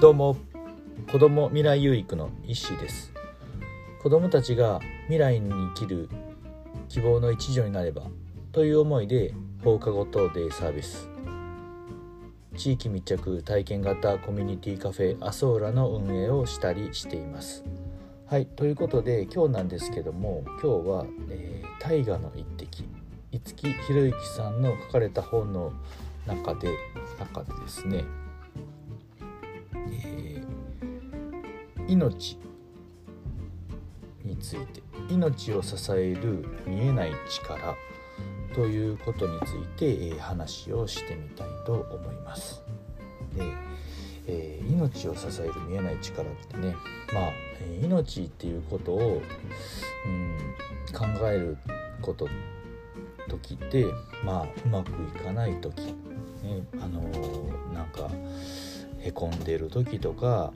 どうも子ども未来有育の石井です。子どもたちが未来に生きる希望の一助になればという思いで放課後等デイサービス。地域密着体験型コミュニティカフェアソーラの運営をしたりしています。はいということで今日なんですけども今日は、えー、大河の一滴。五木ひろゆきさんの書かれた本の中で中でですね、命について命を支える見えない力ということについて、え、話をしてみたいと思います。でえー、命を支える見えない力ってねまあ、え、命っていうことを、うん、考えること時ってまあうまくいかない時、ね、あのー、なんかへこんでる時とか、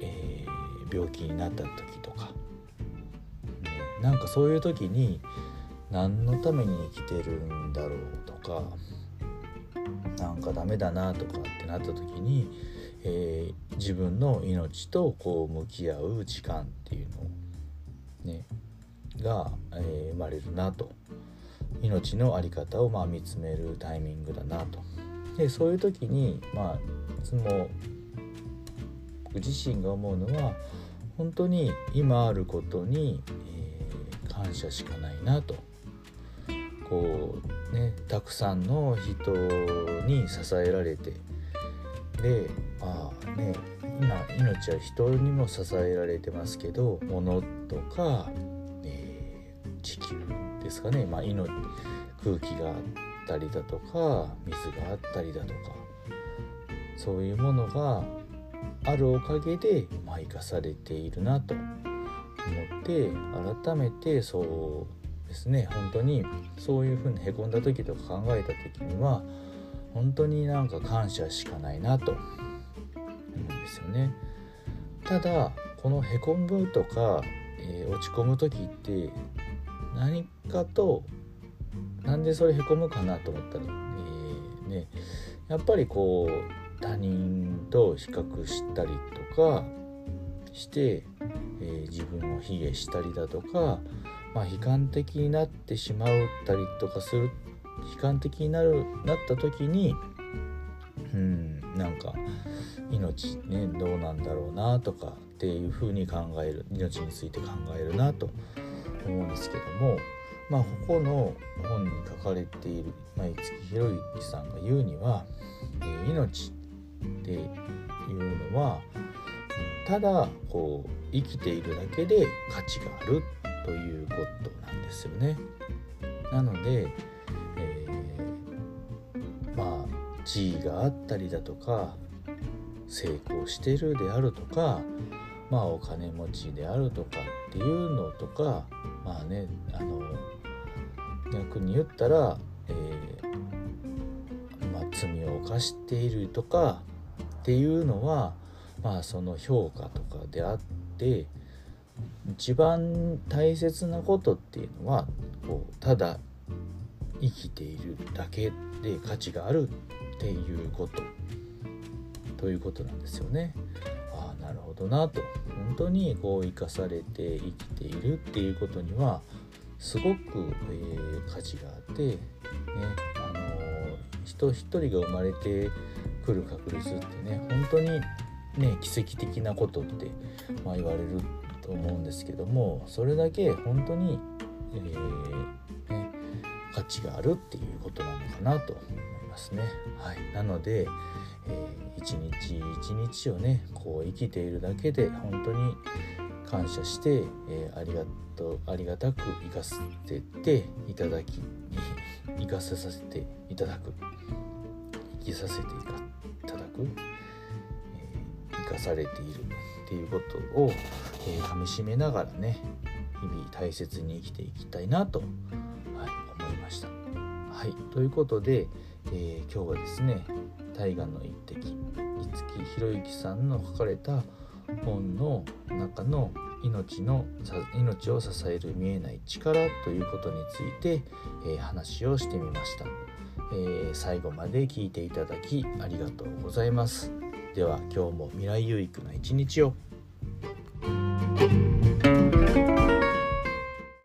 え、病気になった時とか、ね、なんかそういう時に何のために生きてるんだろうとかなんかダメだなとかってなった時に、えー、自分の命とこう向き合う時間っていうのねが、えー、生まれるなと。命の在り方をま見つめるタイミングだなと。でそういう時にまあいつも僕自身が思うのは本当に今あることに、えー、感謝しかないなと。こうねたくさんの人に支えられて。でまあね今命は人にも支えられてますけど物とか、えー、地球ですかね、まあ、命空気があったりだとか水があったりだとかそういうものがあるおかげで、まあ、生かされているなと思って改めてそうですね本当にそういうふうにへこんだ時とか考えた時には本当になんか感謝しかないなと思うんですよね。ただこのへこむとか、えー、落ち込む時って何かとなんでそれへこむかなと思ったら、えー、ね、やっぱりこう他人と比較したりとかして、えー、自分を卑下したりだとか、まあ、悲観的になってしまったりとかする悲観的になるなった時にうんなんか命ねどうなんだろうなとかっていうふうに考える命について考えるなと思うんですけどもまあここの本に書かれている、まあ、五木ひろゆきさんが言うには、えー、命っていうのはただこう生きているだけで価値があるということなんですよね。なので、えー、まあ地位があったりだとか成功してるであるとかまあお金持ちであるとかっていうのとかまあねあの逆に言ったら、えー、まあ、罪を犯しているとかっていうのはまあその評価とかであって一番大切なことっていうのはこうただ生きているだけで価値があるっていうことということなんですよね。ああなるほどなと本当にこう生かされて生きているっていうことにはすごく、えー、価値があってねあのー、人一人が生まれてくる確率ってね本当にね奇跡的なことって、まあ、言われると思うんですけどもそれだけ本当に、えー、ね、価値があるっていうことなのかなと思いますね。はい、なので、えー、一日一日をねこう生きているだけで本当に感謝して、えー、ありがとありがたく生かせていただき生かせさせていただく生きさせていただく、えー、生かされているっていうことを、えー、かみしめながらね日々大切に生きていきたいなと、はい、思いました。はい、ということで、えー、今日はですね「大河の一滴」五木ひろゆきさんの書かれた「本の中の命の命を支える見えない力ということについて、えー、話をしてみました、えー、最後まで聞いていただきありがとうございますでは今日も未来有益な一日を。